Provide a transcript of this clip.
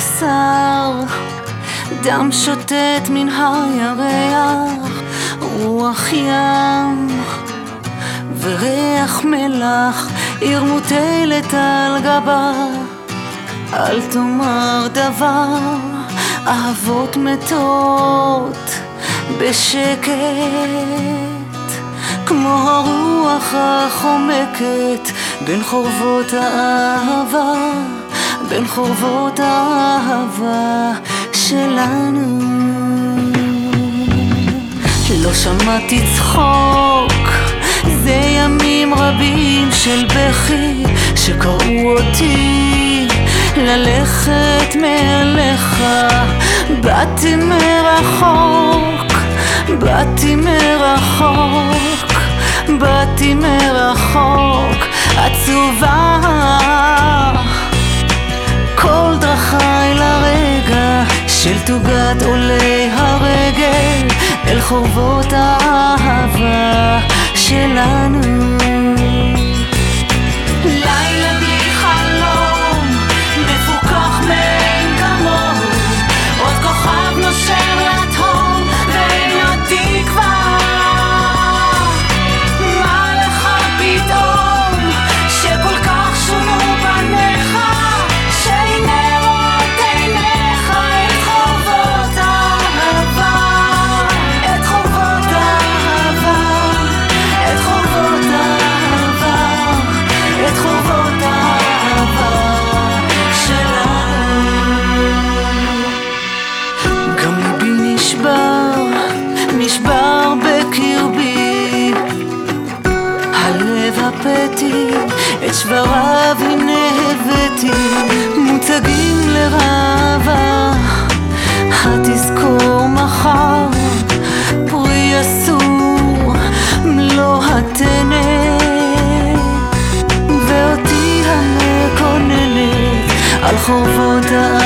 בשר, דם שוטט מן הירח, רוח ים וריח מלח, עיר מוטלת על גבה. אל תאמר דבר, אהבות מתות בשקט, כמו הרוח החומקת בין חורבות האהבה, בין חורבות האהבה שלנו. לא שמעתי צחוק, זה ימים רבים של בכי שקראו אותי ללכת מעליך. באתי מרחוק, באתי מרחוק, באתי מרחוק, עצובה. תוגת עולי הרגל אל חורבות האהבה שלנו. הבאתי, את שבריו הנה הבאתי, מוצגים לרעבה, התזכור מחר, פרי אסור, מלוא הטנא. ואותי המקוננת על חורבות הארץ